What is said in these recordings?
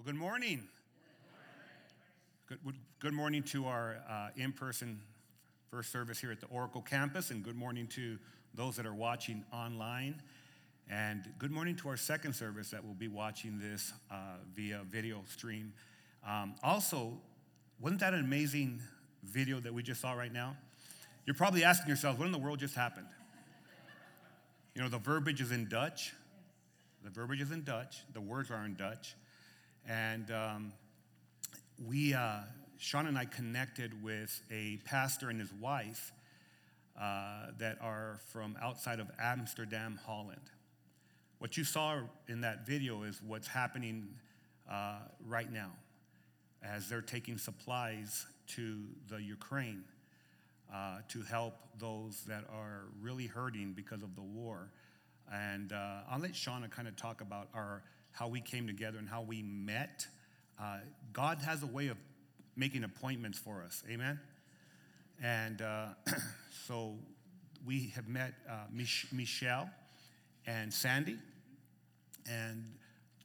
Well, good morning. Good, good morning to our uh, in person first service here at the Oracle campus, and good morning to those that are watching online. And good morning to our second service that will be watching this uh, via video stream. Um, also, wasn't that an amazing video that we just saw right now? You're probably asking yourself, what in the world just happened? You know, the verbiage is in Dutch. The verbiage is in Dutch. The words are in Dutch. And um, we, uh, Sean and I connected with a pastor and his wife uh, that are from outside of Amsterdam, Holland. What you saw in that video is what's happening uh, right now as they're taking supplies to the Ukraine uh, to help those that are really hurting because of the war. And uh, I'll let Shauna kind of talk about our how we came together and how we met. Uh, God has a way of making appointments for us. Amen. And uh, so we have met uh, Mich- Michelle and Sandy, and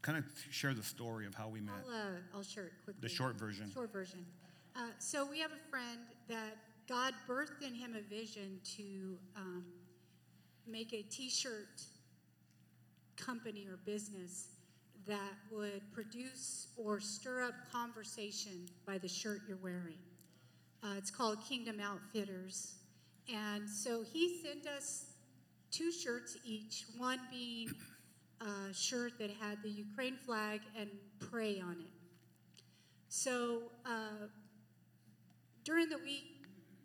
kind of share the story of how we met. I'll, uh, I'll share it quickly. The short version. Short version. Uh, so we have a friend that God birthed in him a vision to um, make a T-shirt company or business that would produce or stir up conversation by the shirt you're wearing. Uh, it's called Kingdom Outfitters. And so he sent us two shirts each, one being a shirt that had the Ukraine flag and pray on it. So uh, during the week,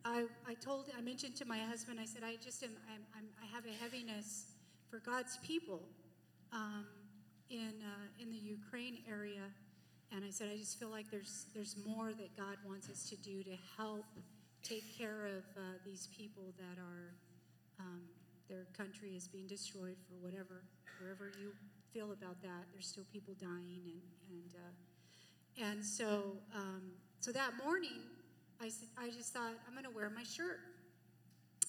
I, I told, I mentioned to my husband, I said, I just am, I'm, I'm, i have a heaviness for God's people. Um, in, uh, in the Ukraine area, and I said, I just feel like there's, there's more that God wants us to do to help take care of uh, these people that are, um, their country is being destroyed for whatever, wherever you feel about that. There's still people dying, and and uh, and so um, so that morning, I I just thought I'm going to wear my shirt,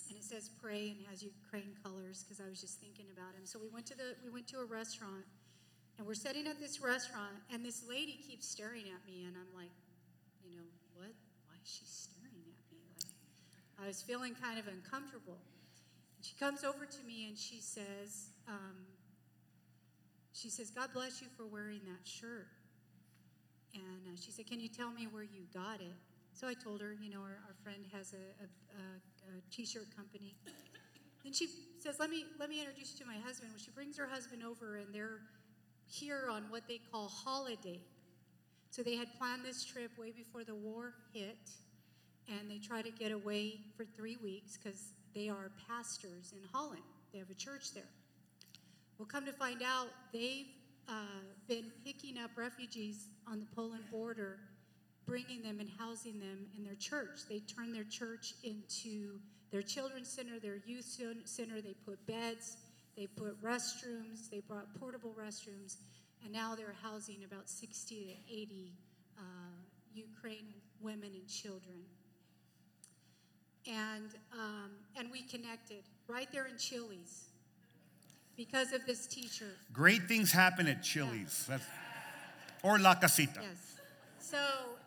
and it says pray and has Ukraine colors because I was just thinking about him. So we went to the we went to a restaurant and we're sitting at this restaurant, and this lady keeps staring at me, and I'm like, you know, what? Why is she staring at me? Like, I was feeling kind of uncomfortable. And she comes over to me and she says, um, she says, God bless you for wearing that shirt. And uh, she said, Can you tell me where you got it? So I told her, you know, our, our friend has a, a, a, a t-shirt company. Then she says, let me, let me introduce you to my husband. Well, she brings her husband over, and they're here on what they call holiday. So they had planned this trip way before the war hit, and they try to get away for three weeks because they are pastors in Holland. They have a church there. Well, come to find out, they've uh, been picking up refugees on the Poland border, bringing them and housing them in their church. They turn their church into their children's center, their youth center. They put beds, they put restrooms, they brought portable restrooms, and now they're housing about 60 to 80 uh, Ukraine women and children. And, um, and we connected right there in Chili's because of this teacher. Great things happen at Chili's. Yeah. or La Casita. Yes. So,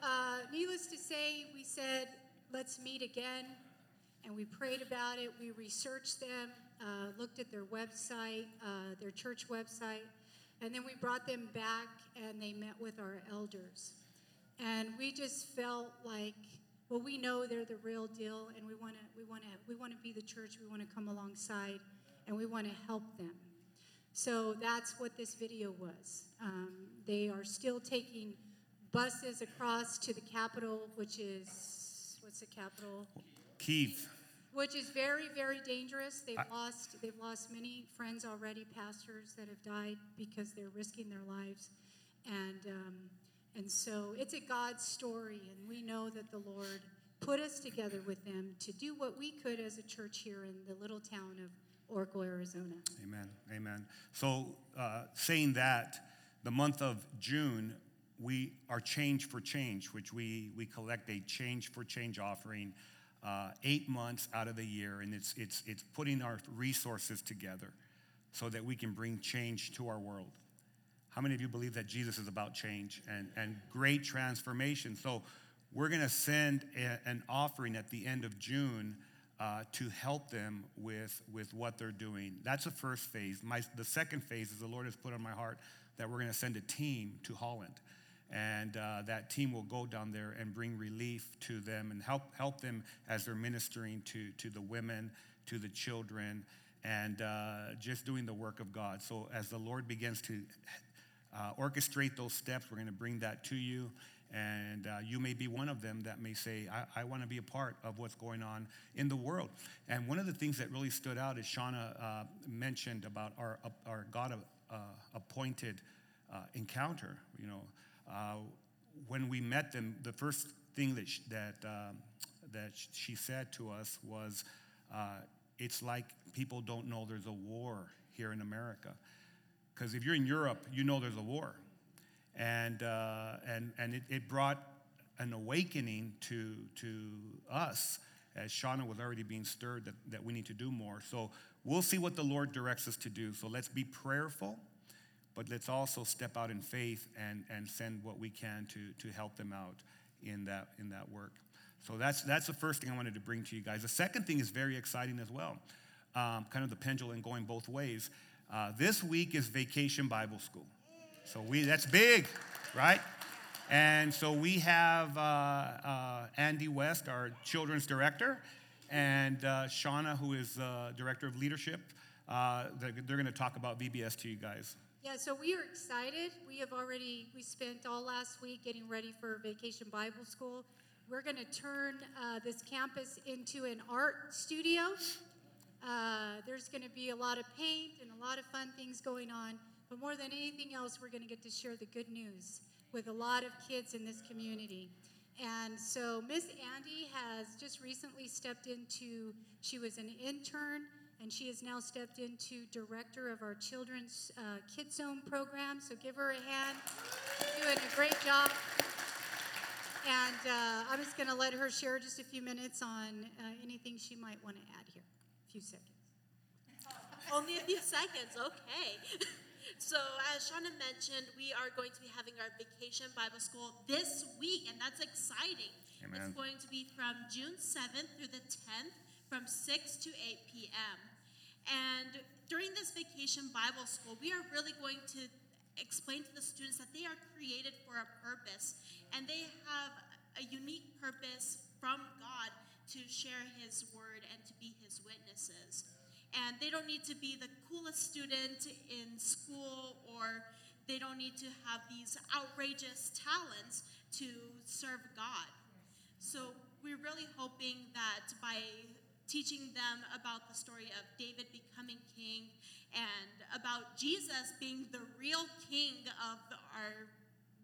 uh, needless to say, we said, let's meet again. And we prayed about it. We researched them uh, looked at their website, uh, their church website, and then we brought them back and they met with our elders. And we just felt like, well, we know they're the real deal, and we want to, we want to, we want to be the church. We want to come alongside, and we want to help them. So that's what this video was. Um, they are still taking buses across to the capital, which is what's the capital? Kiev which is very, very dangerous. They've I, lost they've lost many friends already, pastors that have died because they're risking their lives, and um, and so it's a God story, and we know that the Lord put us together with them to do what we could as a church here in the little town of Oracle, Arizona. Amen. Amen. So, uh, saying that, the month of June, we are Change for Change, which we, we collect a Change for Change offering uh, eight months out of the year, and it's, it's, it's putting our resources together so that we can bring change to our world. How many of you believe that Jesus is about change and, and great transformation? So we're going to send a, an offering at the end of June uh, to help them with, with what they're doing. That's the first phase. My, the second phase is the Lord has put on my heart that we're going to send a team to Holland. And uh, that team will go down there and bring relief to them and help, help them as they're ministering to, to the women, to the children, and uh, just doing the work of God. So as the Lord begins to uh, orchestrate those steps. We're going to bring that to you. And uh, you may be one of them that may say, I, I want to be a part of what's going on in the world. And one of the things that really stood out is Shauna uh, mentioned about our, our God uh, appointed encounter. You know, uh, when we met them, the first thing that, she, that, um, that she said to us was, It's like people don't know there's a war here in America. Because if you're in Europe, you know there's a war. And, uh, and, and it, it, brought an awakening to, to us as Shauna was already being stirred that, that we need to do more. So we'll see what the Lord directs us to do. So let's be prayerful, but let's also step out in faith and, and send what we can to, to help them out in that, in that work. So that's, that's the first thing I wanted to bring to you guys. The second thing is very exciting as well, um, kind of the pendulum going both ways. Uh, this week is Vacation Bible School. So we that's big, right? And so we have uh, uh, Andy West, our children's director, and uh, Shauna, who is uh, director of leadership. Uh, they're, they're going to talk about VBS to you guys. Yeah, so we are excited. We have already we spent all last week getting ready for Vacation Bible School. We're going to turn uh, this campus into an art studio. Uh, there's going to be a lot of paint and a lot of fun things going on. But more than anything else, we're going to get to share the good news with a lot of kids in this community. And so Miss Andy has just recently stepped into, she was an intern, and she has now stepped into director of our children's uh, Kids Zone program. So give her a hand. Doing a great job. And uh, I'm just going to let her share just a few minutes on uh, anything she might want to add here A few seconds. Only a few seconds, okay. so, as Shauna mentioned, we are going to be having our vacation Bible school this week, and that's exciting. Amen. It's going to be from June 7th through the 10th from 6 to 8 p.m. And during this vacation Bible school, we are really going to explain to the students that they are created for a purpose and they have a unique purpose from God to share his word and to be his witnesses. And they don't need to be the coolest student in school or they don't need to have these outrageous talents to serve God. So we're really hoping that by teaching them about the story of David becoming king and about Jesus being the real king of our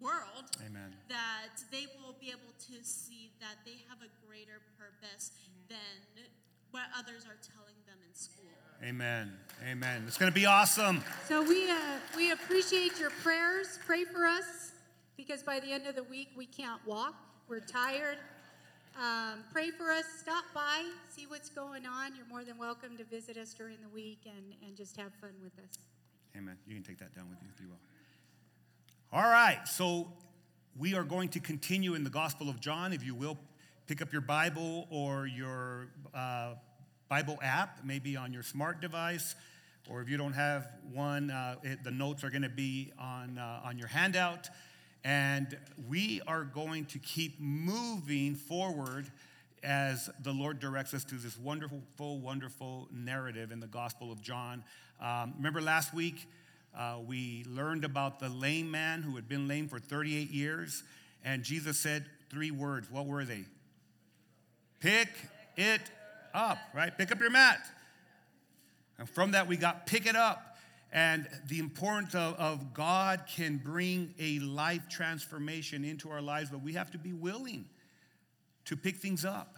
world, Amen. that they will be able to see that they have a greater purpose than what others are telling them in school. Amen. Amen. It's going to be awesome. So we uh, we appreciate your prayers. Pray for us because by the end of the week we can't walk. We're tired. Um, pray for us. Stop by, see what's going on. You're more than welcome to visit us during the week and, and just have fun with us. Amen. You can take that down with you if you will. All right, so we are going to continue in the Gospel of John. If you will, pick up your Bible or your uh, Bible app, maybe on your smart device, or if you don't have one, uh, it, the notes are going to be on, uh, on your handout. And we are going to keep moving forward as the Lord directs us to this wonderful, wonderful narrative in the Gospel of John. Um, remember last week? Uh, we learned about the lame man who had been lame for 38 years, and Jesus said three words. What were they? Pick it up, right? Pick up your mat. And from that, we got pick it up. And the importance of, of God can bring a life transformation into our lives, but we have to be willing to pick things up.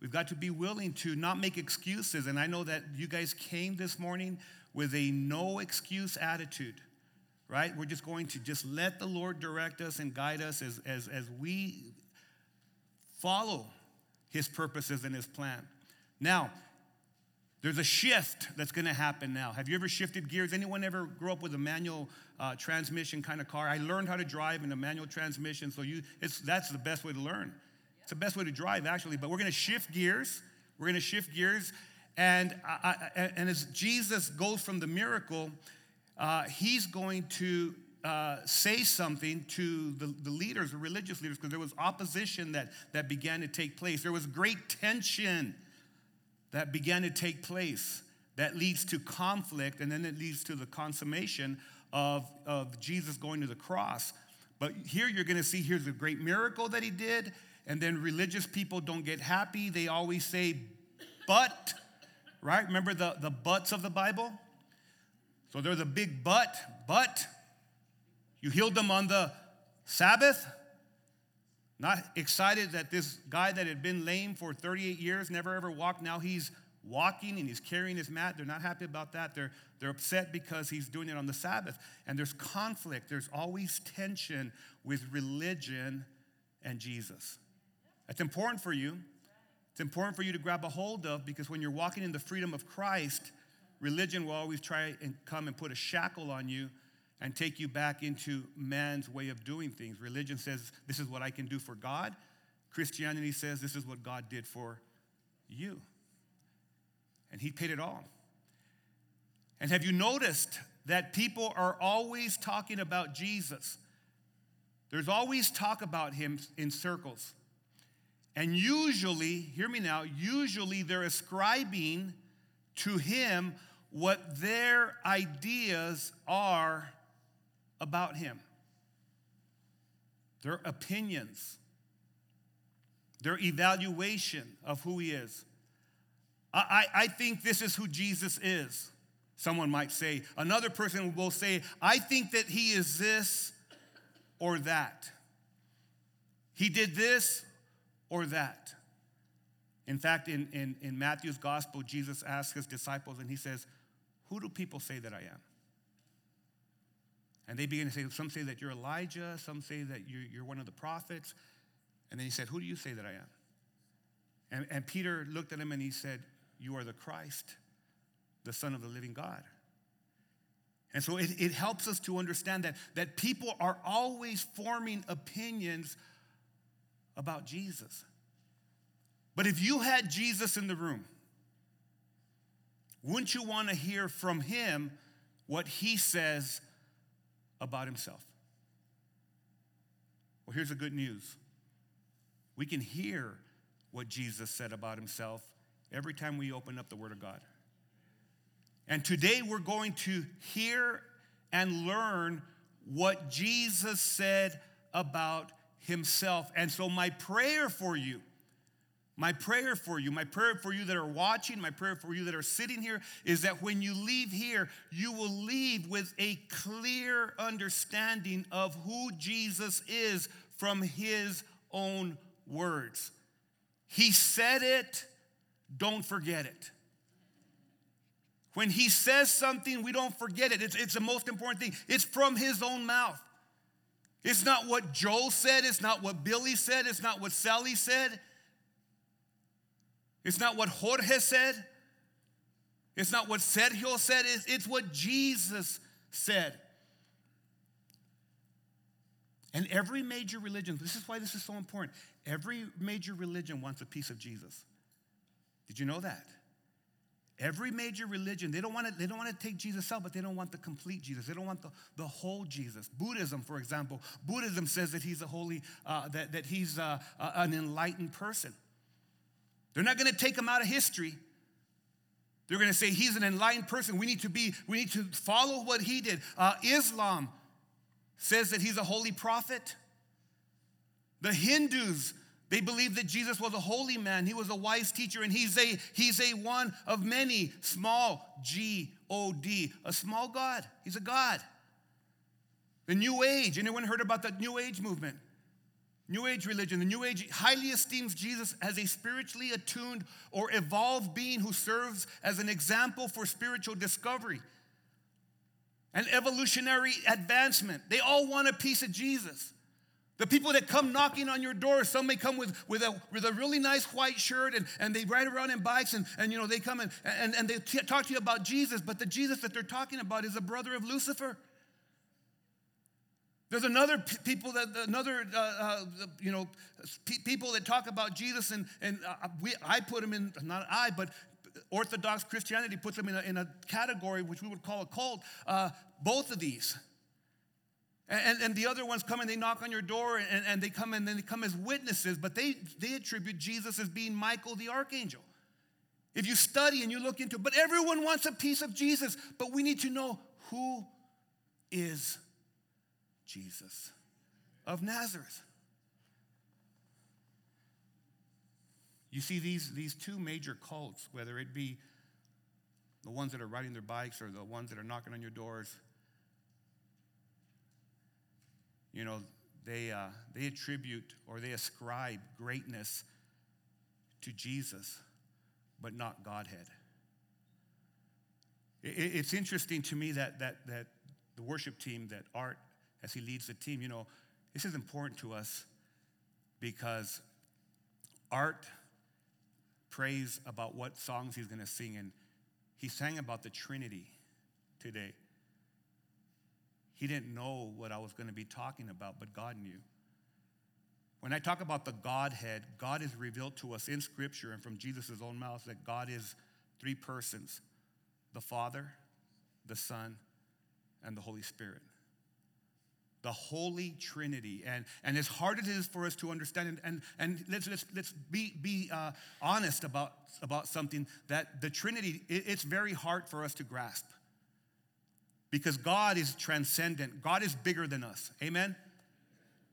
We've got to be willing to not make excuses. And I know that you guys came this morning with a no excuse attitude, right? We're just going to just let the Lord direct us and guide us as, as, as we follow his purposes and his plan. Now, There's a shift that's going to happen now. Have you ever shifted gears? Anyone ever grew up with a manual uh, transmission kind of car? I learned how to drive in a manual transmission, so you, it's, that's the best way to learn. It's the best way to drive, actually. But we're going to shift gears. We're going to shift gears. And, and as Jesus goes from the miracle, uh, he's going to uh, say something to the, the leaders, the religious leaders, because there was opposition that, that began to take place. There was great tension that began to take place that leads to conflict, and then it leads to the consummation of, of Jesus going to the cross. But here you're going to see here's a great miracle that he did, and then religious people don't get happy. They always say, but, right? Remember the, the buts of the Bible? So there's a big but, but you healed them on the Sabbath? Not excited that this guy that had been lame for 38 years, never ever walked, now he's walking and he's carrying his mat. They're not happy about that. They're, they're upset because he's doing it on the Sabbath. And there's conflict, there's always tension with religion and Jesus. That's important for you. It's important for you to grab a hold of because when you're walking in the freedom of Christ, religion will always try and come and put a shackle on you and take you back into man's way of doing things. Religion says, This is what I can do for God. Christianity says, This is what God did for you. And He paid it all. And have you noticed that people are always talking about Jesus? There's always talk about Him in circles. And usually, hear me now, usually they're ascribing to Him what their ideas are about him, their opinions, their evaluation of who he is. I, I, think this is who Jesus is, someone might say. Another person will say, I think that he is this or that. He did this or that. In fact, in, in, in Matthew's gospel, Jesus asks his disciples and he says, Who do people say that I am? And they began to say, some say that you're Elijah, some say that you're, you're one of the prophets. And then he said, Who do you say that I am? And, and Peter looked at him and he said, You are the Christ, the Son of the living God. And so it, it helps us to understand that, that people are always forming opinions about Jesus. But if you had Jesus in the room, wouldn't you want to hear from him what he says about himself. Well, here's the good news we can hear what Jesus said about himself every time we open up the Word of God. And today we're going to hear and learn what Jesus said about himself. And so, my prayer for you my prayer for you, my prayer for you that are watching, my prayer for you that are sitting here is that when you leave here, you will leave with a clear understanding of who Jesus is from his own words. He said it, don't forget it. When he says something, we don't forget it. It's, it's the most important thing. It's from his own mouth. It's not what Joel said, it's not what Billy said, it's not what Sally said. It's not what Jorge said. It's not what Sergio said. It's, it's what Jesus said. And every major religion, this is why this is so important. Every major religion wants a piece of Jesus. Did you know that? Every major religion, they don't want to, they don't want to take Jesus out, but they don't want the complete Jesus. They don't want the, the whole Jesus. Buddhism, for example, Buddhism says that he's a holy, uh, that, that he's uh, uh, an enlightened person. They're not going to take him out of history. They're going to say he's an enlightened person. We need to be, we need to follow what he did. Uh, Islam says that he's a holy prophet. The Hindus, they believe that Jesus was a holy man. He was a wise teacher, and he's a he's a one of many small G O D, a small God. He's a God. The New Age. Anyone heard about the New Age movement? New Age religion, the New Age highly esteems Jesus as a spiritually attuned or evolved being who serves as an example for spiritual discovery and evolutionary advancement. They all want a piece of Jesus. The people that come knocking on your door, some may come with, with, a, with a really nice white shirt and, and they ride around in bikes and, and you know, they come and, and, and they talk to you about Jesus, but the Jesus that they're talking about is a brother of Lucifer. There's another p- people that another uh, uh, you know p- people that talk about Jesus and and uh, we I put them in not I but Orthodox Christianity puts them in a, in a category which we would call a cult. Uh, both of these. And, and the other ones come and they knock on your door and, and they come and then they come as witnesses, but they, they attribute Jesus as being Michael the archangel. If you study and you look into it, but everyone wants a piece of Jesus, but we need to know who is Jesus of Nazareth. You see these, these two major cults, whether it be the ones that are riding their bikes or the ones that are knocking on your doors, you know, they, uh, they attribute or they ascribe greatness to Jesus, but not Godhead. It, it's interesting to me that, that, that the worship team, that Art, as he leads the team, you know, this is important to us because Art prays about what songs he's going to sing, and he sang about the Trinity today. He didn't know what I was going to be talking about, but God knew. When I talk about the Godhead, God is revealed to us in Scripture and from Jesus' own mouth that God is three persons the Father, the Son, and the Holy Spirit. The Holy Trinity. And, and as hard as it is for us to understand, and, and, and let's, let's, let's be, be uh, honest about, about something that the Trinity, it, it's very hard for us to grasp because God is transcendent. God is bigger than us. Amen?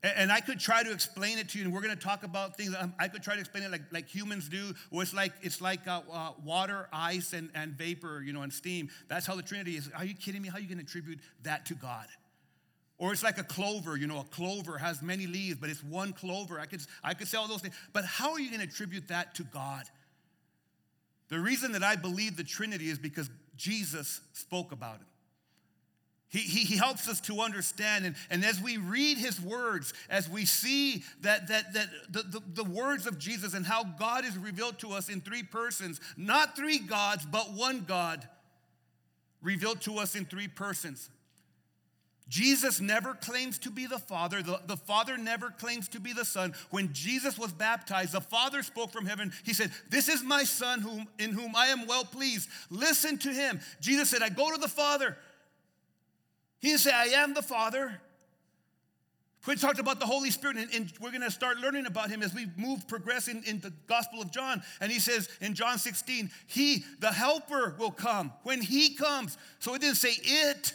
And I could try to explain it to you, and we're going to talk about things. Um, I could try to explain it like, like humans do, where it's like it's like uh, uh, water, ice, and, and vapor, you know, and steam. That's how the Trinity is. Are you kidding me? How are you going to attribute that to God? Or it's like a clover, you know, a clover has many leaves, but it's one clover. I could, I could say all those things. But how are you going to attribute that to God? The reason that I believe the Trinity is because Jesus spoke about it. He, he, he, helps us to understand. And, and as we read his words, as we see that, that, that the, the, the, words of Jesus and how God is revealed to us in three persons, not three gods, but one God revealed to us in three persons. Jesus never claims to be the Father. The, the Father never claims to be the Son. When Jesus was baptized, the Father spoke from heaven. He said, This is my Son whom, in whom I am well pleased. Listen to him. Jesus said, I go to the Father. He didn't say, I am the Father. We talked about the Holy Spirit, and, and we're going to start learning about him as we move, progress in, in the Gospel of John. And he says in John 16, He, the Helper, will come when He comes. So it didn't say it.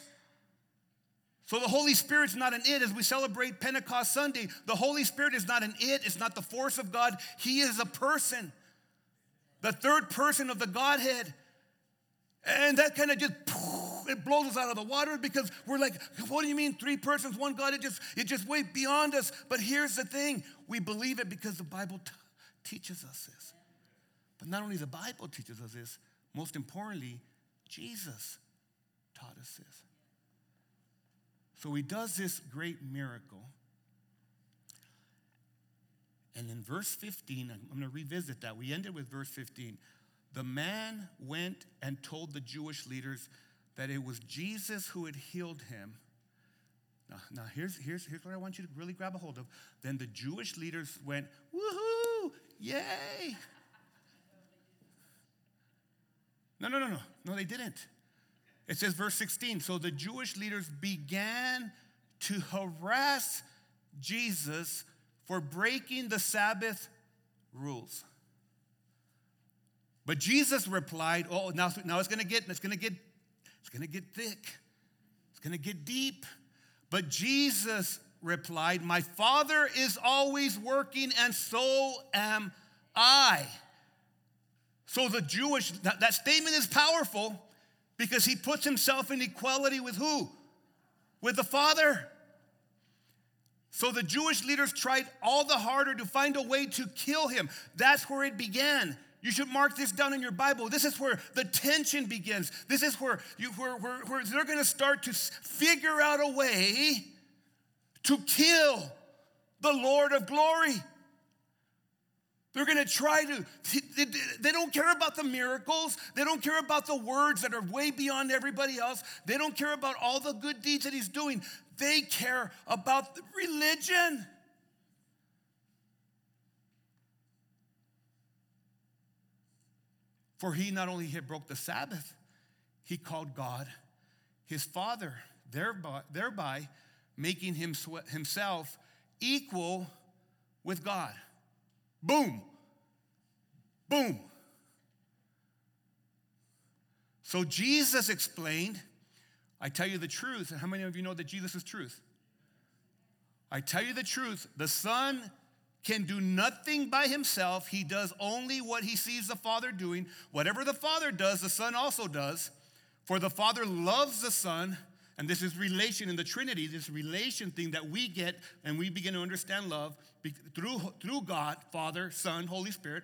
So the Holy Spirit's not an it as we celebrate Pentecost Sunday. The Holy Spirit is not an it, it's not the force of God. He is a person, the third person of the Godhead. And that kind of just it blows us out of the water because we're like, what do you mean three persons, one God? It just it just way beyond us. But here's the thing: we believe it because the Bible t- teaches us this. But not only the Bible teaches us this, most importantly, Jesus taught us this. So he does this great miracle. And in verse 15, I'm going to revisit that. We ended with verse 15. The man went and told the Jewish leaders that it was Jesus who had healed him. Now, now here's, here's, here's what I want you to really grab a hold of. Then the Jewish leaders went, woohoo, yay. No, no, no, no. No, they didn't. It says, verse 16 So the Jewish leaders began to harass Jesus for breaking the Sabbath rules. But Jesus replied, Oh, now, now it's gonna get, it's gonna get, it's gonna get thick. It's gonna get deep. But Jesus replied, My Father is always working, and so am I. So the Jewish, that, that statement is powerful because he puts himself in equality with who? With the Father. So the Jewish leaders tried all the harder to find a way to kill him. That's where it began. You should mark this down in your Bible. This is where the tension begins. This is where, you, where, where, where they're going to start to figure out a way to kill the Lord of glory. They're going to try to, they don't care about the miracles. They don't care about the words that are way beyond everybody else. They don't care about all the good deeds that he's doing. They care about religion. For he not only had broke the Sabbath, he called God his father, thereby, thereby making him, himself equal with God. Boom. Boom. So Jesus explained, I tell you the truth. And how many of you know that Jesus is truth? I tell you the truth. The Son can do nothing by himself. He does only what he sees the Father doing. Whatever the Father does, the Son also does. For the Father loves the Son, and this is relation in the Trinity, this relation thing that we get and we begin to understand love through, through God, Father, Son, Holy Spirit,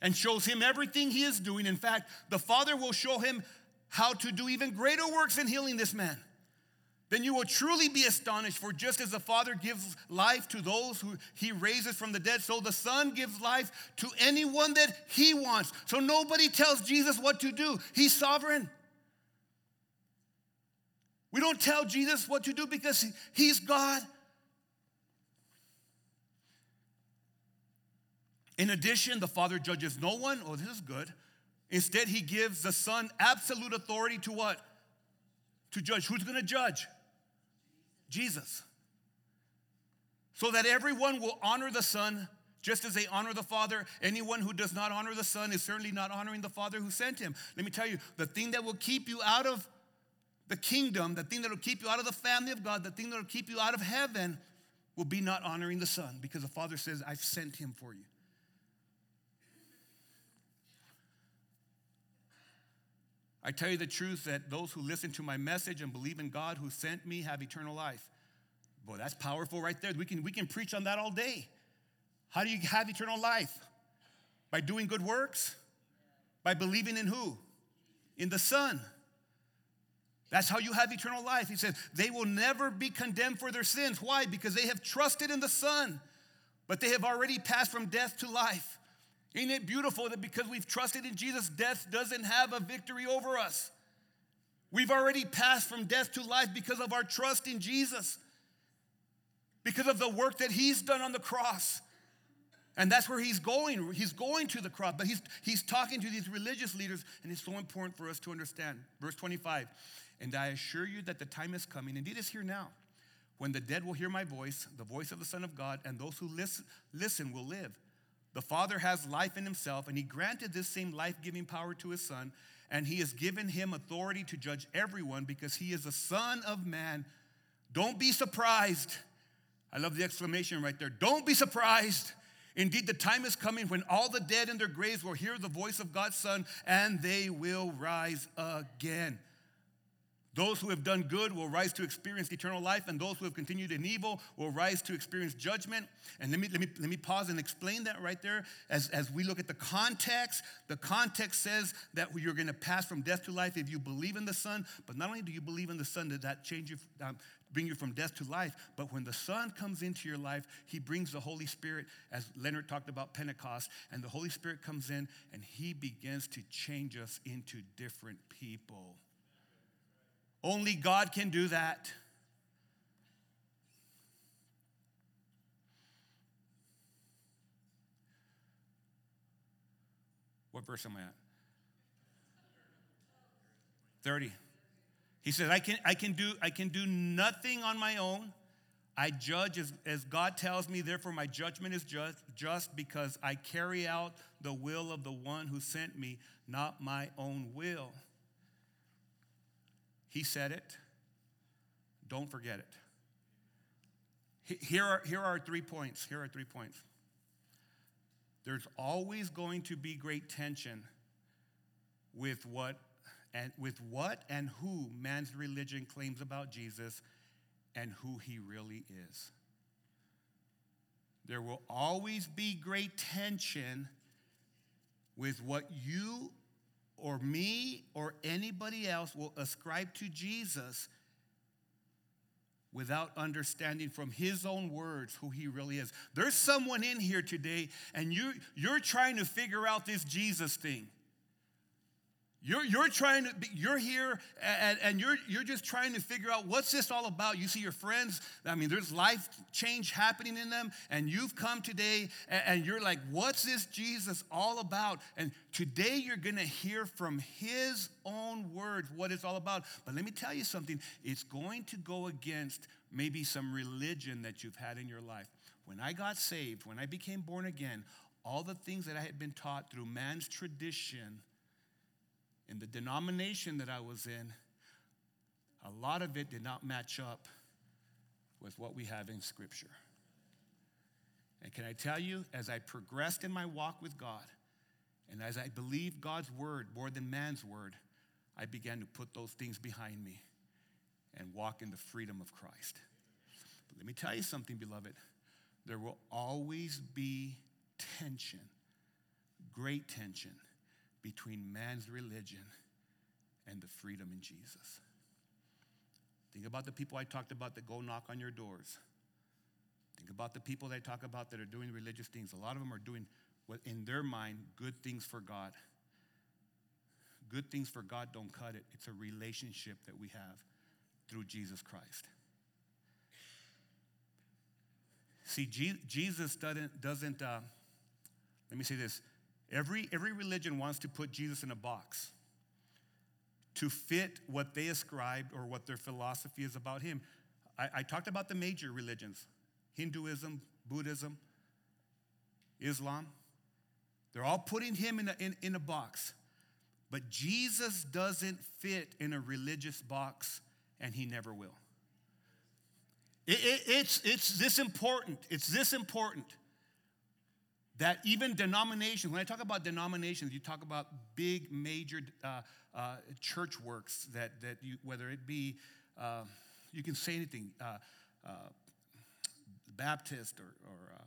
and shows him everything he is doing. In fact, the Father will show him how to do even greater works in healing this man then you will truly be astonished. For just as the Father gives life to those who he raises from the dead, so the Son gives life to anyone that he wants. So nobody tells Jesus what to do, he's sovereign. We don't tell Jesus what to do because he's God. In addition, the Father judges no one. Oh, this is good. Instead, he gives the Son absolute authority to what? To judge. Who's going to judge? Jesus. So that everyone will honor the Son just as they honor the Father. Anyone who does not honor the Son is certainly not honoring the Father who sent him. Let me tell you, the thing that will keep you out of the kingdom, the thing that will keep you out of the family of God, the thing that will keep you out of heaven will be not honoring the Son because the Father says, I've sent him for you. I tell you the truth that those who listen to my message and believe in God who sent me have eternal life. Boy, that's powerful right there. We can, we can preach on that all day. How do you have eternal life? By doing good works? By believing in who? In the Son. That's how you have eternal life. He says, they will never be condemned for their sins. Why? Because they have trusted in the Son, but they have already passed from death to life. Ain't it beautiful that because we've trusted in Jesus, death doesn't have a victory over us? We've already passed from death to life because of our trust in Jesus, because of the work that He's done on the cross. And that's where He's going. He's going to the cross, but He's, he's talking to these religious leaders, and it's so important for us to understand. Verse 25 And I assure you that the time is coming, indeed, is here now, when the dead will hear my voice, the voice of the Son of God, and those who listen, listen will live. The Father has life in himself, and he granted this same life giving power to his Son, and he has given him authority to judge everyone because he is the Son of Man. Don't be surprised. I love the exclamation right there. Don't be surprised. Indeed, the time is coming when all the dead in their graves will hear the voice of God's Son, and they will rise again. Those who have done good will rise to experience eternal life, and those who have continued in evil will rise to experience judgment. And let me, let me, let me pause and explain that right there as, as we look at the context. The context says that you're going to pass from death to life if you believe in the Son, but not only do you believe in the Son, did that change you, um, bring you from death to life, but when the Son comes into your life, He brings the Holy Spirit, as Leonard talked about Pentecost, and the Holy Spirit comes in and He begins to change us into different people. Only God can do that. What verse am I at? 30. He says, I can, I can, do, I can do nothing on my own. I judge as, as God tells me, therefore my judgment is just, just because I carry out the will of the one who sent me, not my own will. He said it. Don't forget it. Here are, here are three points. Here are three points. There's always going to be great tension with what and with what and who man's religion claims about Jesus and who he really is. There will always be great tension with what you or me or anybody else will ascribe to Jesus without understanding from his own words who he really is. There's someone in here today, and you, you're trying to figure out this Jesus thing. You're, you're trying to, be, you're here and, and you're, you're just trying to figure out what's this all about. You see your friends, I mean, there's life change happening in them, and you've come today and, and you're like, what's this Jesus all about? And today you're gonna hear from his own words what it's all about. But let me tell you something, it's going to go against maybe some religion that you've had in your life. When I got saved, when I became born again, all the things that I had been taught through man's tradition in the denomination that I was in, a lot of it did not match up with what we have in Scripture. And can I tell you, as I progressed in my walk with God, and as I believed God's word more than man's word, I began to put those things behind me and walk in the freedom of Christ. But let me tell you something, beloved. There will always be tension, great tension between man's religion and the freedom in Jesus. Think about the people I talked about that go knock on your doors. Think about the people I talk about that are doing religious things. A lot of them are doing, what in their mind, good things for God. Good things for God don't cut it. It's a relationship that we have through Jesus Christ. See, Jesus doesn't, doesn't uh, let me say this Every, every religion wants to put Jesus in a box to fit what they ascribed or what their philosophy is about him. I, I talked about the major religions Hinduism, Buddhism, Islam. They're all putting him in a, in, in a box. But Jesus doesn't fit in a religious box, and he never will. It, it, it's, it's this important. It's this important that even denominations, when I talk about denominations, you talk about big, major uh, uh, church works that, that you, whether it be, uh, you can say anything, uh, uh, Baptist or, or uh,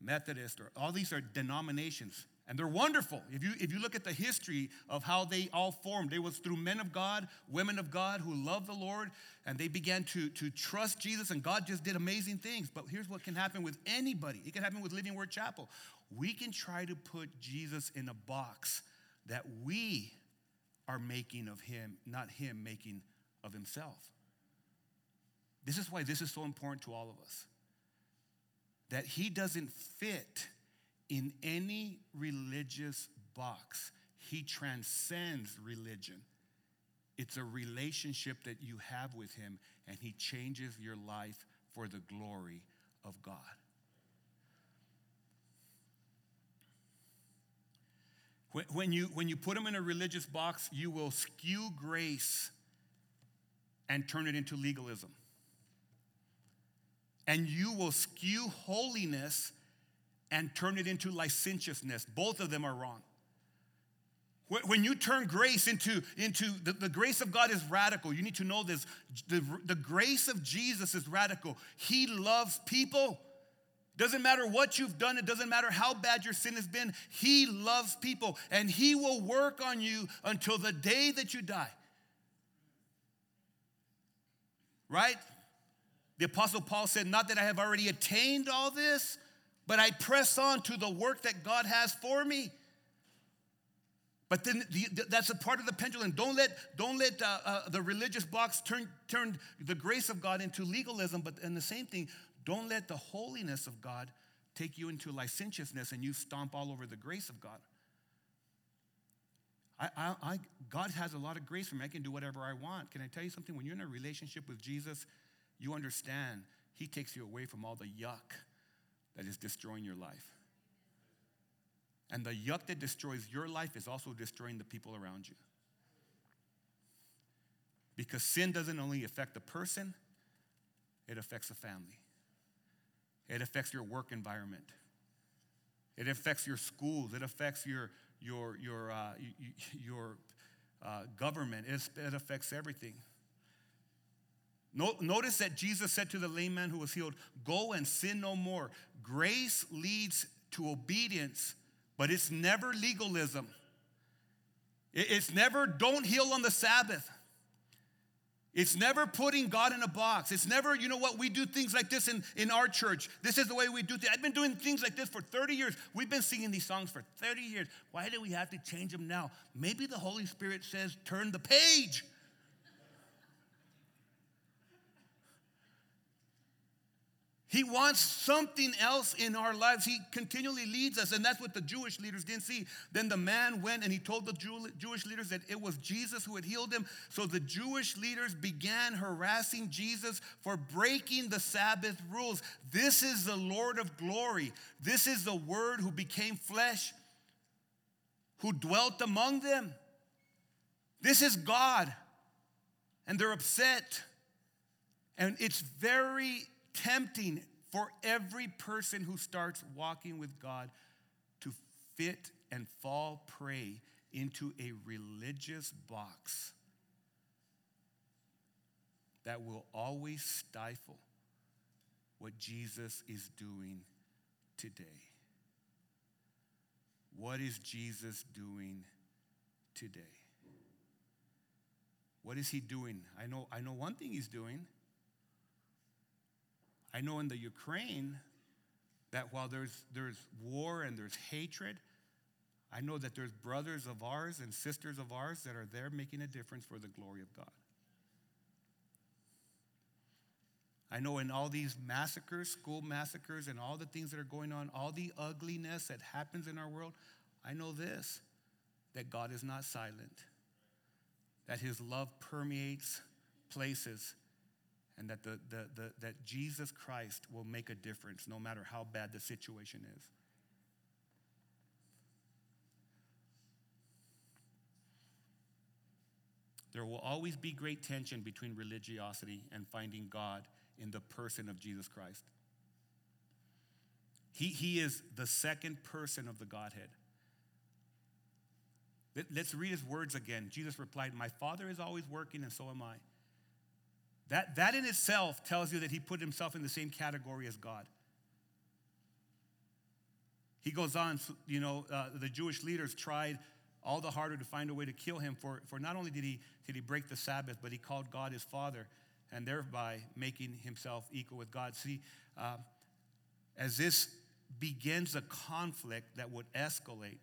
Methodist, or all these are denominations. And they're wonderful. If you, if you look at the history of how they all formed, it was through men of God, women of God who loved the Lord, and they began to, to trust Jesus, and God just did amazing things. But here's what can happen with anybody it can happen with Living Word Chapel we can try to put Jesus in a box that we are making of him, not him making of himself. This is why this is so important to all of us. That he doesn't fit in any religious box, he transcends religion. It's a relationship that you have with him, and he changes your life for the glory of God. When you, when you put Him in a religious box, you will skew grace and turn it into legalism. And you will skew holiness and turn it into licentiousness. Both of them are wrong. When you turn grace into, into the, the grace of God is radical. You need to know this. The, the grace of Jesus is radical. He loves people doesn't matter what you've done, it doesn't matter how bad your sin has been. He loves people and He will work on you until the day that you die. Right? The Apostle Paul said, Not that I have already attained all this, but I press on to the work that God has for me. But then the, that's a part of the pendulum. Don't let, don't let uh, uh, the religious box turn, turn the grace of God into legalism. But in the same thing, don't let the holiness of God take you into licentiousness and you stomp all over the grace of God. I, I, I, God has a lot of grace for me. I can do whatever I want. Can I tell you something? When you're in a relationship with Jesus, you understand He takes you away from all the yuck that is destroying your life. And the yuck that destroys your life is also destroying the people around you. Because sin doesn't only affect the person, it affects the family. It affects your work environment. It affects your schools. It affects your, your, your, uh, your uh, government. It, it affects everything. No, notice that Jesus said to the lame man who was healed, Go and sin no more. Grace leads to obedience, but it's never legalism. It's never don't heal on the Sabbath. It's never putting God in a box. It's never, you know what, we do things like this in, in our church. This is the way we do things. I've been doing things like this for 30 years. We've been singing these songs for 30 years. Why do we have to change them now? Maybe the Holy Spirit says, turn the page. He wants something else in our lives. He continually leads us, and that's what the Jewish leaders didn't see. Then the man went and he told the Jewish leaders that it was Jesus who had healed him. So the Jewish leaders began harassing Jesus for breaking the Sabbath rules. This is the Lord of glory. This is the Word who became flesh, who dwelt among them. This is God. And they're upset. And it's very tempting for every person who starts walking with God to fit and fall prey into a religious box that will always stifle what Jesus is doing today. What is Jesus doing today? What is he doing? I know, I know one thing he's doing. I know in the Ukraine that while there's, there's war and there's hatred, I know that there's brothers of ours and sisters of ours that are there making a difference for the glory of God. I know in all these massacres, school massacres, and all the things that are going on, all the ugliness that happens in our world, I know this that God is not silent, that His love permeates places and that, the, the, the, that Jesus Christ will make a difference no matter how bad the situation is. There will always be great tension between religiosity and finding God in the person of Jesus Christ. He, he is the second person of the Godhead. Let, let's read his words again. Jesus replied, My Father is always working, and so am I. That, that in itself tells you that he put himself in the same category as God. He goes on, you know, uh, the Jewish leaders tried all the harder to find a way to kill him, for, for not only did he, did he break the Sabbath, but he called God his father, and thereby making himself equal with God. See, uh, as this begins a conflict that would escalate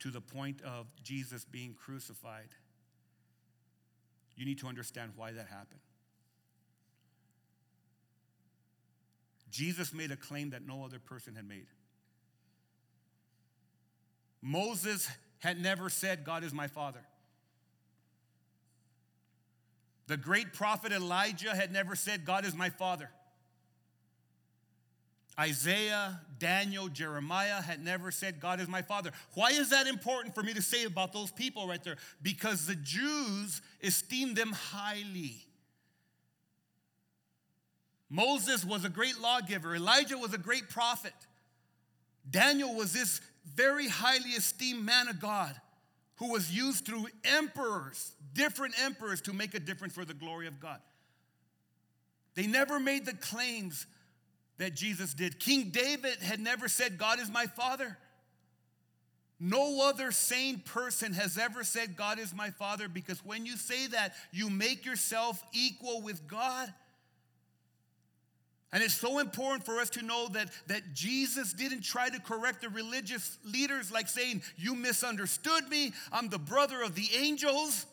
to the point of Jesus being crucified you need to understand why that happened. Jesus made a claim that no other person had made. Moses had never said, God is my father. The great prophet Elijah had never said, God is my father. Isaiah, Daniel, Jeremiah had never said, God is my father. Why is that important for me to say about those people right there? Because the Jews esteemed them highly. Moses was a great lawgiver, Elijah was a great prophet. Daniel was this very highly esteemed man of God who was used through emperors, different emperors, to make a difference for the glory of God. They never made the claims that Jesus did. King David had never said, God is my father. No other sane person has ever said, God is my father, because when you say that, you make yourself equal with God. And it's so important for us to know that, that Jesus didn't try to correct the religious leaders like saying, You misunderstood me. I'm the brother of the angels.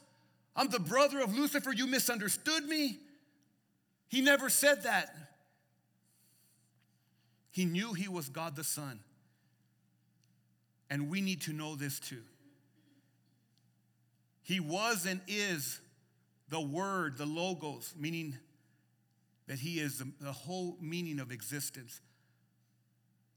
I'm the brother of Lucifer. You misunderstood me. He never said that. He knew he was God the Son. And we need to know this too. He was and is the Word, the Logos, meaning that He is the, whole meaning of existence.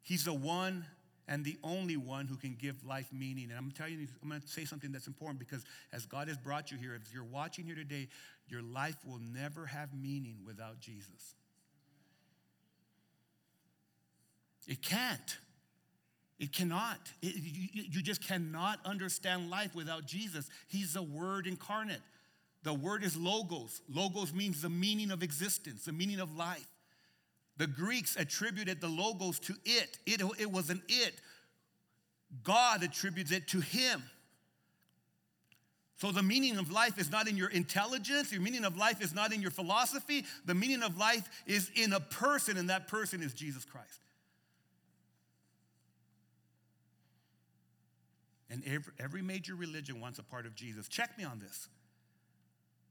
He's the one and the only one who can give life meaning. And I'm telling you, I'm going to say something that's important because as God has brought you here, if you're watching here today, your life will never have meaning without Jesus. It can't. It cannot. It, you, you just cannot understand life without Jesus. He's the Word incarnate. The word is logos. Logos means the meaning of existence, the meaning of life. The Greeks attributed the logos to it. It, it was an it. God attributes it to him. So the meaning of life is not in your intelligence, your meaning of life is not in your philosophy. The meaning of life is in a person, and that person is Jesus Christ. And every, every major religion wants a part of Jesus. Check me on this.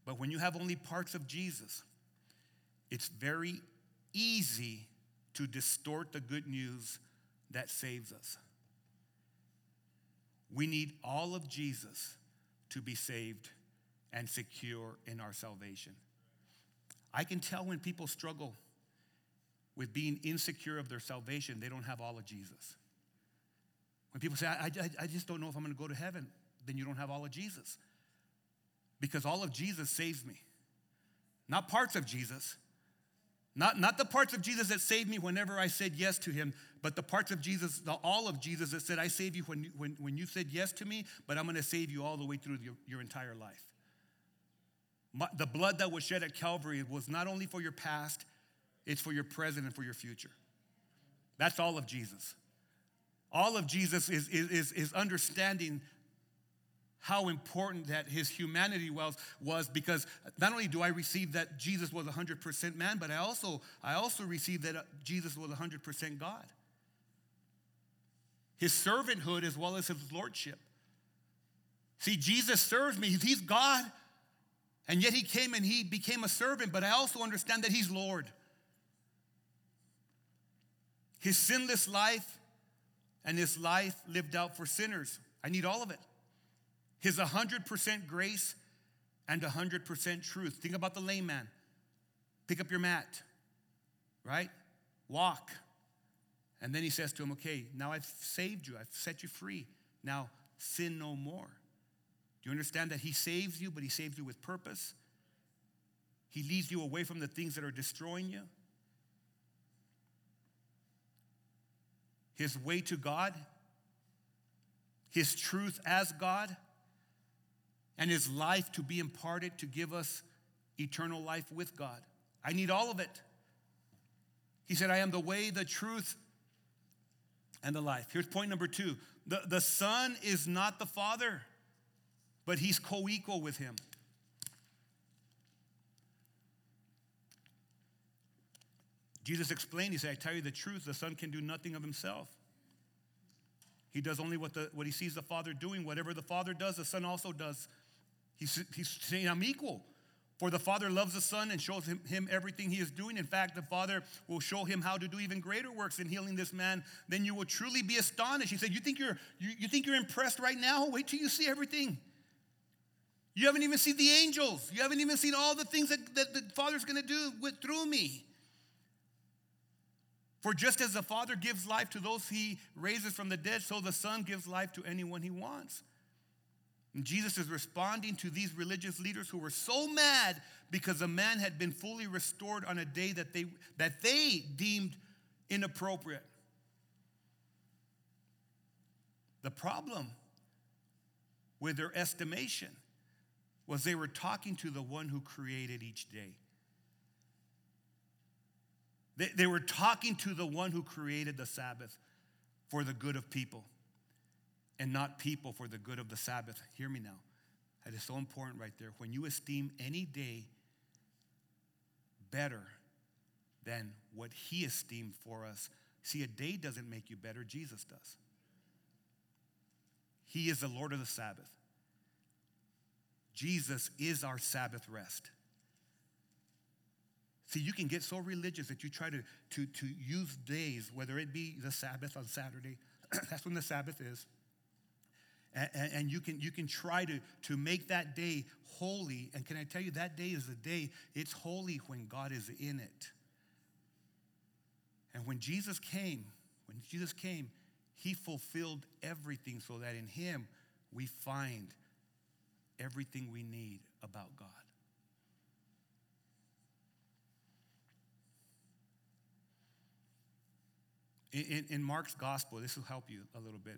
But when you have only parts of Jesus, it's very easy to distort the good news that saves us. We need all of Jesus to be saved and secure in our salvation. I can tell when people struggle with being insecure of their salvation, they don't have all of Jesus. When people say, I, I, I just don't know if I'm going to go to heaven, then you don't have all of Jesus. Because all of Jesus saves me, not parts of Jesus. Not, not the parts of Jesus that saved me whenever I said yes to him, but the parts of Jesus, the all of Jesus that said, I save you when, when, when you said yes to me, but I'm going to save you all the way through your, your entire life. My, the blood that was shed at Calvary was not only for your past, it's for your present and for your future. That's all of Jesus. All of Jesus is, is, is understanding how important that his humanity was, was because not only do I receive that Jesus was 100% man, but I also, I also receive that uh, Jesus was 100% God. His servanthood as well as his lordship. See, Jesus serves me. He's God, and yet he came and he became a servant, but I also understand that he's Lord. His sinless life and his life lived out for sinners. I need all of it. His 100% grace and 100% truth. Think about the lame man. Pick up your mat, right? Walk. And then he says to him, Okay, now I've saved you, I've set you free. Now sin no more. Do you understand that he saves you, but he saves you with purpose? He leads you away from the things that are destroying you. His way to God, his truth as God, and his life to be imparted to give us eternal life with God. I need all of it. He said, I am the way, the truth, and the life. Here's point number two the, the Son is not the Father, but he's co equal with him. Jesus explained, He said, I tell you the truth, the Son can do nothing of himself. He does only what, the, what he sees the Father doing. Whatever the Father does, the Son also does. He's, he's saying, I'm equal. For the Father loves the Son and shows him, him, everything he is doing. In fact, the Father will show him how to do even greater works in healing this man. Then you will truly be astonished. He said, You think you're, you, you think you're impressed right now? Wait till you see everything. You haven't even seen the angels. You haven't even seen all the things that, that the Father's going to do with, through me. For just as the Father gives life to those he raises from the dead, so the Son gives life to anyone he wants. And Jesus is responding to these religious leaders who were so mad because a man had been fully restored on a day that they, that they deemed inappropriate. The problem with their estimation was they were talking to the one who created each day. They, they were talking to the one who created the Sabbath for the good of people and not people for the good of the Sabbath. Hear me now. That is so important right there. When you esteem any day better than what he esteemed for us, see, a day doesn't make you better, Jesus does. He is the Lord of the Sabbath. Jesus is our Sabbath rest. See, you can get so religious that you try to, to, to use days, whether it be the Sabbath on Saturday, that's when the Sabbath is, and, and, you, can, you can try to, to make that day holy. And can I tell you, that day is the day it's holy when God is in it. And when Jesus came, when Jesus came, he fulfilled everything so that in him we find everything we need about God. In, in, Mark's gospel, this will help you a little bit.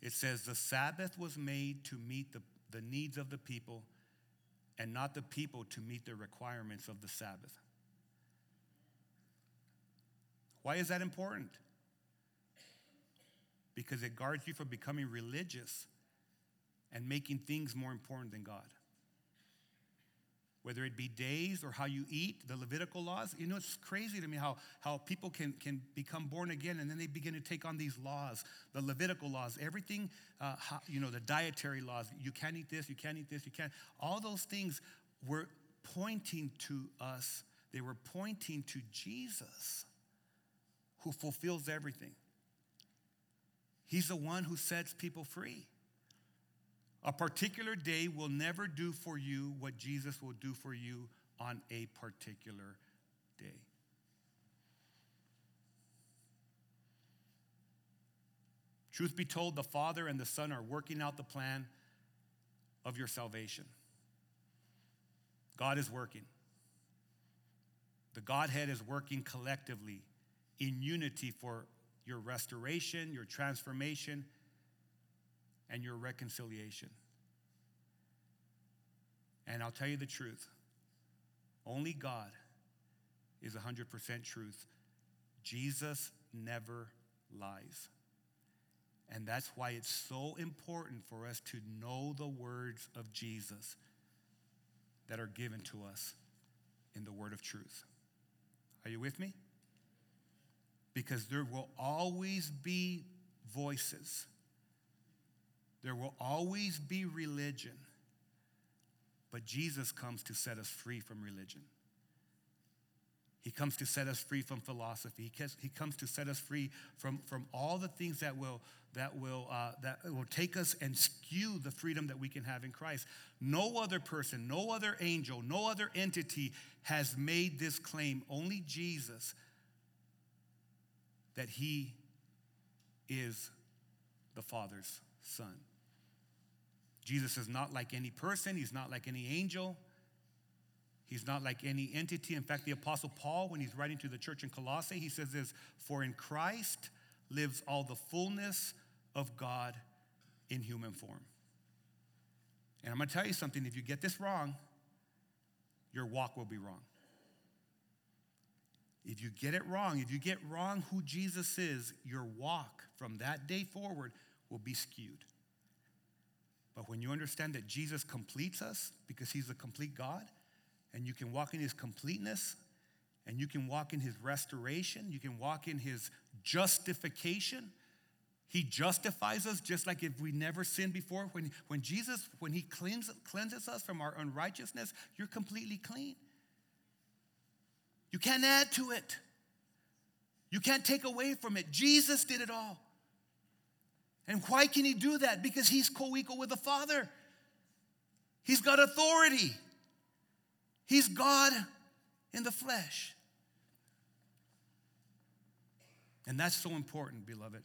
It says, The Sabbath was made to meet the, the needs of the people and not the people to meet the requirements of the Sabbath. Why is that important? Because it guards you from becoming religious and making things more important than God. Whether it be days or how you eat, the Levitical laws, you know, it's crazy to me how, how people can, can become born again and then they begin to take on these laws, the Levitical laws, everything, uh, how, you know, the dietary laws. You can't eat this, you can't eat this, you can't. All those things were pointing to us, they were pointing to Jesus who fulfills everything. He's the one who sets people free. A particular day will never do for you what Jesus will do for you on a particular day. Truth be told, the Father and the Son are working out the plan of your salvation. God is working. The Godhead is working collectively in unity for your restoration, your transformation, and your reconciliation. And I'll tell you the truth only God is 100% truth. Jesus never lies. And that's why it's so important for us to know the words of Jesus that are given to us in the word of truth. Are you with me? Because there will always be voices there will always be religion, but Jesus comes to set us free from religion. He comes to set us free from philosophy. He comes to set us free from, from all the things that will, that, will, uh, that will take us and skew the freedom that we can have in Christ. No other person, no other angel, no other entity has made this claim. Only Jesus that he is the Father's Son. Jesus is not like any person, he's not like any angel, he's not like any entity. In fact, the Apostle Paul, when he's writing to the church in Colossae, he says this For in Christ lives all the fullness of God in human form. And I'm going to tell you something if you get this wrong, your walk will be wrong. If you get it wrong, if you get wrong who Jesus is, your walk from that day forward will be skewed. But when you understand that Jesus completes us because he's a complete God, and you can walk in his completeness, and you can walk in his restoration, you can walk in his justification. He justifies us just like if we never sinned before. When, when Jesus, when he cleans, cleanses us from our unrighteousness, you're completely clean. You can't add to it. You can't take away from it. Jesus did it all. And why can he do that? Because he's co equal with the Father. He's got authority. He's God in the flesh. And that's so important, beloved.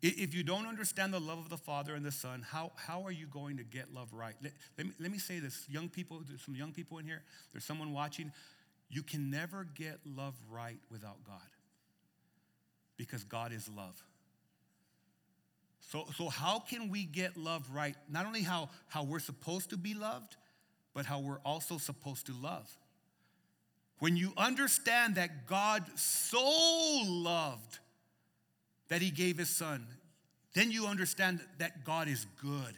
If you don't understand the love of the Father and the Son, how, how are you going to get love right? Let, let, me, let me say this young people, there's some young people in here, there's someone watching. You can never get love right without God because God is love. So, so how can we get love right? Not only how, how we're supposed to be loved, but how we're also supposed to love. When you understand that God so loved that he gave his son, then you understand that God is good.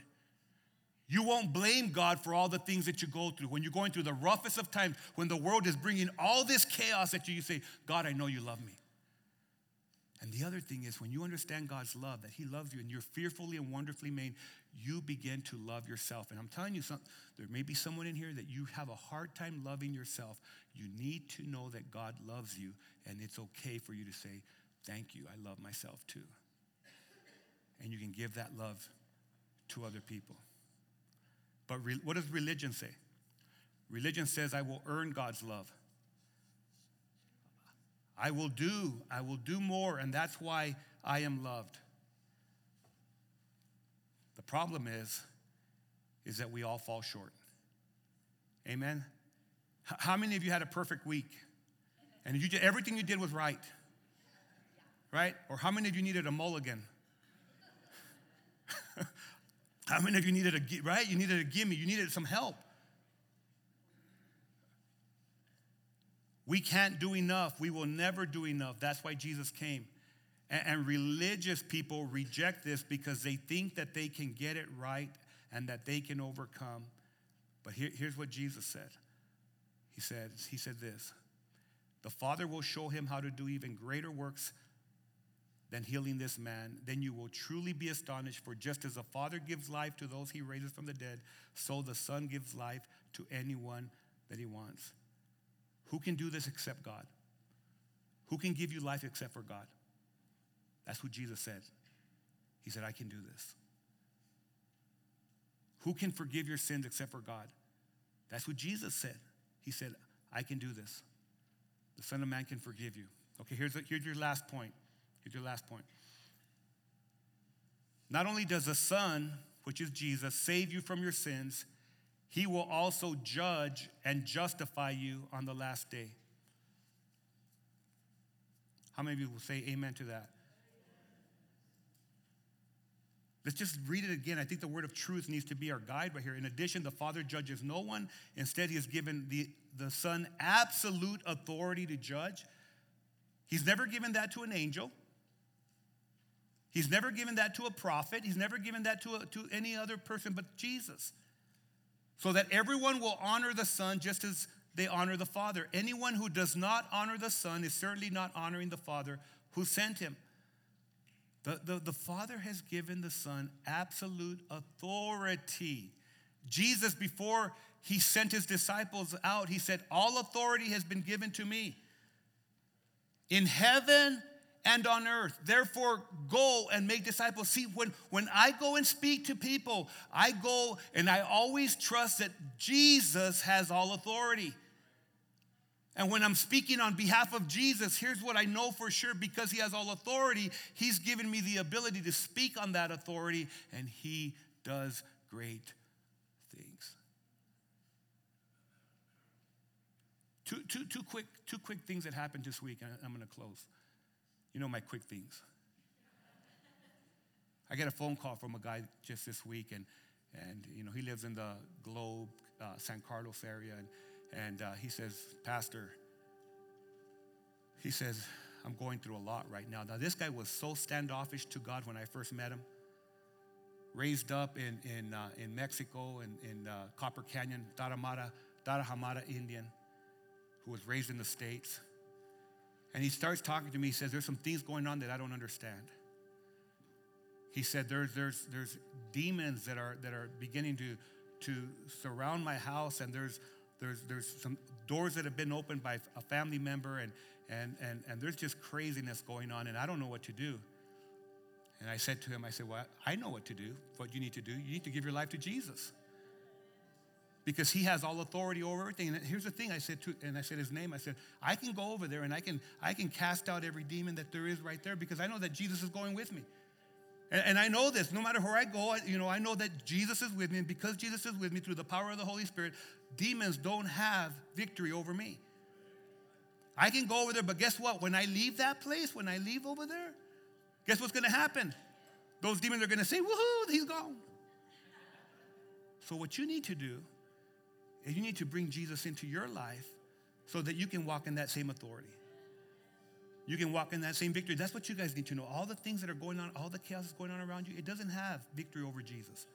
You won't blame God for all the things that you go through. When you're going through the roughest of times, when the world is bringing all this chaos at you, you say, God, I know you love me. And the other thing is, when you understand God's love, that He loves you and you're fearfully and wonderfully made, you begin to love yourself. And I'm telling you there may be someone in here that you have a hard time loving yourself. You need to know that God loves you, and it's okay for you to say, Thank you, I love myself too. And you can give that love to other people. But re- what does religion say? Religion says, I will earn God's love. I will do, I will do more, and that's why I am loved. The problem is, is that we all fall short. Amen? How many of you had a perfect week? And you did, everything you did was right? Right? Or how many of you needed a mulligan? how many of you needed a, right? You needed a gimme, you needed some help. We can't do enough. We will never do enough. That's why Jesus came. And, and religious people reject this because they think that they can get it right and that they can overcome. But here, here's what Jesus said. He said, he said this The Father will show him how to do even greater works than healing this man. Then you will truly be astonished, for just as the Father gives life to those he raises from the dead, so the Son gives life to anyone that he wants. Who can do this except God? Who can give you life except for God? That's what Jesus said. He said, I can do this. Who can forgive your sins except for God? That's what Jesus said. He said, I can do this. The Son of Man can forgive you. Okay, here's, a, here's your last point. Here's your last point. Not only does the Son, which is Jesus, save you from your sins, he will also judge and justify you on the last day. How many of you will say amen to that? Let's just read it again. I think the word of truth needs to be our guide right here. In addition, the Father judges no one. Instead, He has given the, the Son absolute authority to judge. He's never given that to an angel. He's never given that to a prophet. He's never given that to, a, to any other person but Jesus. So that everyone will honor the Son just as they honor the Father. Anyone who does not honor the Son is certainly not honoring the Father who sent him. The, the, the Father has given the Son absolute authority. Jesus, before he sent his disciples out, he said, All authority has been given to me in heaven and on earth. Therefore, go and make disciples. See, when, when I go and speak to people, I go and I always trust that Jesus has all authority. And when I'm speaking on behalf of Jesus, here's what I know for sure because he has all authority, he's given me the ability to speak on that authority, and he does great things. Two, two, two, quick, two quick things that happened this week, I'm going to close. You know my quick things. I get a phone call from a guy just this week, and, and you know, he lives in the Globe, uh, San Carlos area, and and uh, he says, Pastor, he says, I'm going through a lot right now. Now, this guy was so standoffish to God when I first met him. Raised up in, in, uh, in Mexico, in, in uh, Copper Canyon, Tarahumara, Tarahumara Indian, who was raised in the States. And he starts talking to me. He says, There's some things going on that I don't understand. He said, There's, there's, there's demons that are, that are beginning to, to surround my house, and there's there's, there's some doors that have been opened by a family member, and, and, and, and there's just craziness going on, and I don't know what to do. And I said to him, I said, Well, I know what to do. What you need to do, you need to give your life to Jesus. Because he has all authority over everything. And here's the thing I said to, and I said his name, I said, I can go over there and I can, I can cast out every demon that there is right there because I know that Jesus is going with me. And, and I know this, no matter where I go, I, you know, I know that Jesus is with me. And because Jesus is with me through the power of the Holy Spirit, demons don't have victory over me. I can go over there, but guess what? When I leave that place, when I leave over there, guess what's going to happen? Those demons are going to say, woohoo, he's gone. So, what you need to do is you need to bring Jesus into your life so that you can walk in that same authority. You can walk in that same victory. That's what you guys need to know. All the things that are going on, all the chaos that's going on around you, it doesn't have victory over Jesus.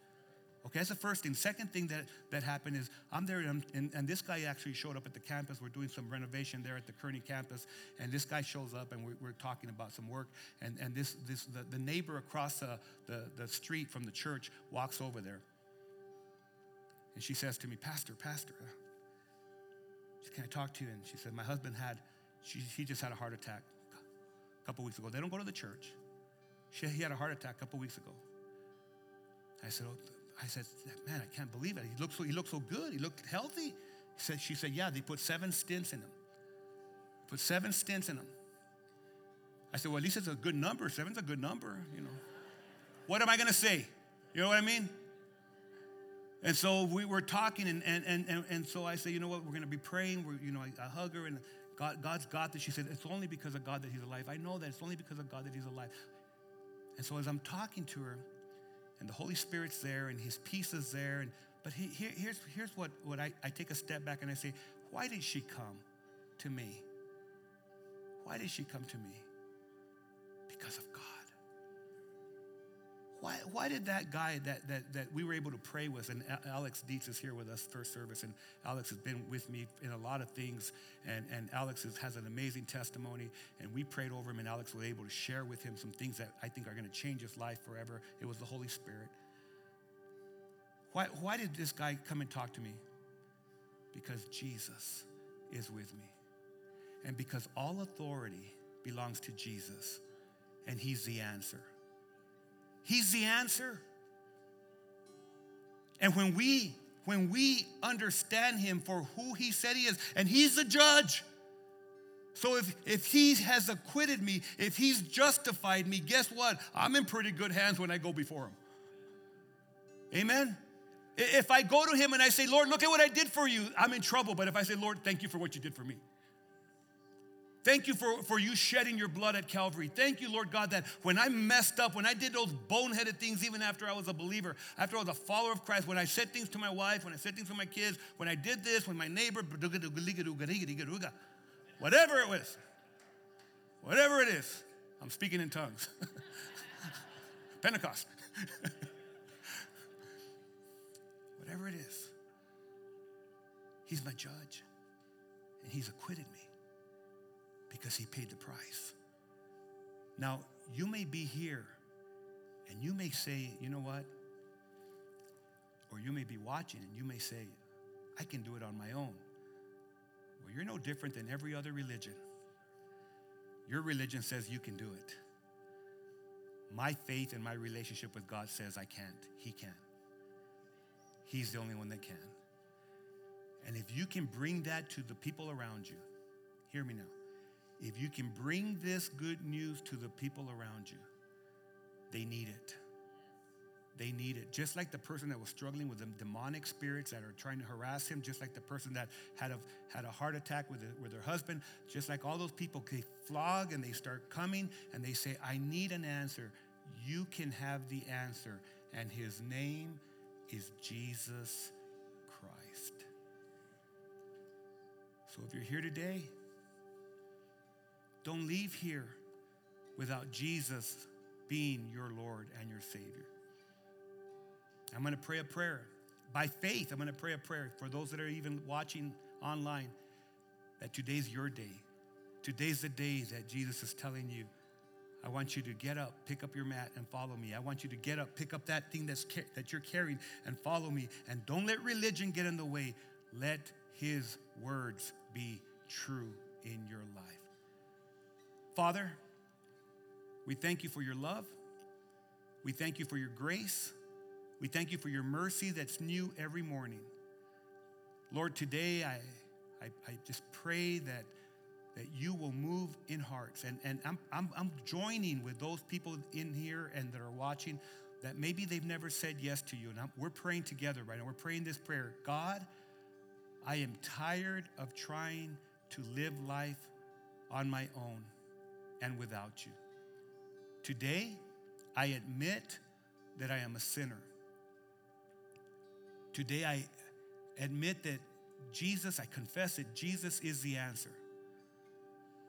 Okay, that's the first thing. Second thing that, that happened is I'm there, and, and, and, this guy actually showed up at the campus. We're doing some renovation there at the Kearny campus, and this guy shows up, and we're, we're talking about some work. And, and this, this the, the neighbor across the, the, the street from the church walks over there. And she says to me, Pastor, Pastor, uh, she can I talk to you? And she said, My husband had, she, he just had a heart attack a couple weeks ago. They don't go to the church. She, he had a heart attack a couple weeks ago. I said, oh, I said, man, I can't believe it. He looked so, he looked so good. He looked healthy. He said, she said, yeah, they put seven stents in him. Put seven stents in him. I said, well, at least it's a good number. Seven's a good number, you know. What am I going to say? You know what I mean? And so we were talking, and, and, and, and, so I said, you know what, we're going to be praying. We're, you know, I, I hug her, and God, God's got this. She said, it's only because of God that he's alive. I know that it's only because of God that he's alive. And so as I'm talking to her, and the Holy Spirit's there, and his peace is there, and but he, here, here's, here's what, what I, I take a step back and I say, why did she come to me? Why did she come to me? Because of God. Why, why did that guy that, that, that we were able to pray with, and Alex Dietz is here with us first service, and Alex has been with me in a lot of things, and, and Alex is, has an amazing testimony, and we prayed over him, and Alex was able to share with him some things that I think are going to change his life forever. It was the Holy Spirit. Why, why did this guy come and talk to me? Because Jesus is with me. And because all authority belongs to Jesus, and he's the answer. He's the answer. And when we when we understand him for who he said he is, and he's the judge. So if, if he has acquitted me, if he's justified me, guess what? I'm in pretty good hands when I go before him. Amen? If I go to him and I say, Lord, look at what I did for you, I'm in trouble. But if I say, Lord, thank you for what you did for me, Thank you for, for you shedding your blood at Calvary. Thank you, Lord God, that when I messed up, when I did those boneheaded things, even after I was a believer, after I was a follower of Christ, when I said things to my wife, when I said things to my kids, when I did this, when my neighbor, whatever it was, whatever it is, I'm speaking in tongues. Pentecost. whatever it is, He's my judge, and He's acquitted me because he paid the price. Now, you may be here and you may say, you know what? Or you may be watching and you may say, I can do it on my own. Well, you're no different than every other religion. Your religion says you can do it. My faith and my relationship with God says I can't. He can. He's the only one that can. And if you can bring that to the people around you, hear me now. If you can bring this good news to the people around you, they need it. They need it. Just like the person that was struggling with the demonic spirits that are trying to harass him, just like the person that had a, had a heart attack with, a, with their husband, just like all those people, they flog and they start coming and they say, I need an answer. You can have the answer. And his name is Jesus Christ. So if you're here today don't leave here without Jesus being your Lord and your Savior. I'm going to pray a prayer. By faith, I'm going to pray a prayer for those that are even watching online that today's your day. Today's the day that Jesus is telling you, I want you to get up, pick up your mat, and follow me. I want you to get up, pick up that thing that's that you're carrying, and follow me. And don't let religion get in the way. Let His words be true in your life. Father, we thank you for your love. We thank you for your grace. We thank you for your mercy that's new every morning. Lord, today I, I, I, just pray that, that you will move in hearts. And, and I'm, I'm, I'm joining with those people in here and that are watching that maybe they've never said yes to you. And I'm, we're praying together right now. We're praying this prayer God, I am tired of trying to live life on my own and without you. Today, I admit that I am a sinner. Today, I admit that Jesus, I confess that Jesus is the answer.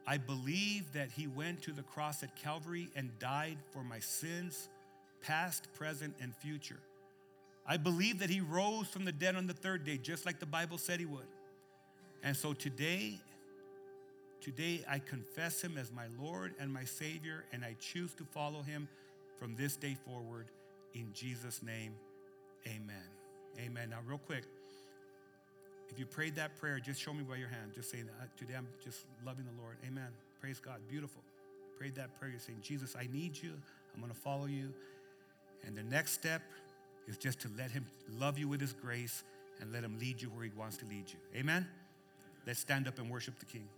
I believe that he went to the cross at Calvary and died for my sins, past, present, and future. I believe that he rose from the dead on the third day, just like the Bible said he would. And so today, Today, I confess him as my Lord and my Savior, and I choose to follow him from this day forward. In Jesus' name, amen. Amen. Now, real quick, if you prayed that prayer, just show me by your hand. Just saying, uh, today I'm just loving the Lord. Amen. Praise God. Beautiful. Prayed that prayer. You're saying, Jesus, I need you. I'm going to follow you. And the next step is just to let him love you with his grace and let him lead you where he wants to lead you. Amen. Let's stand up and worship the King.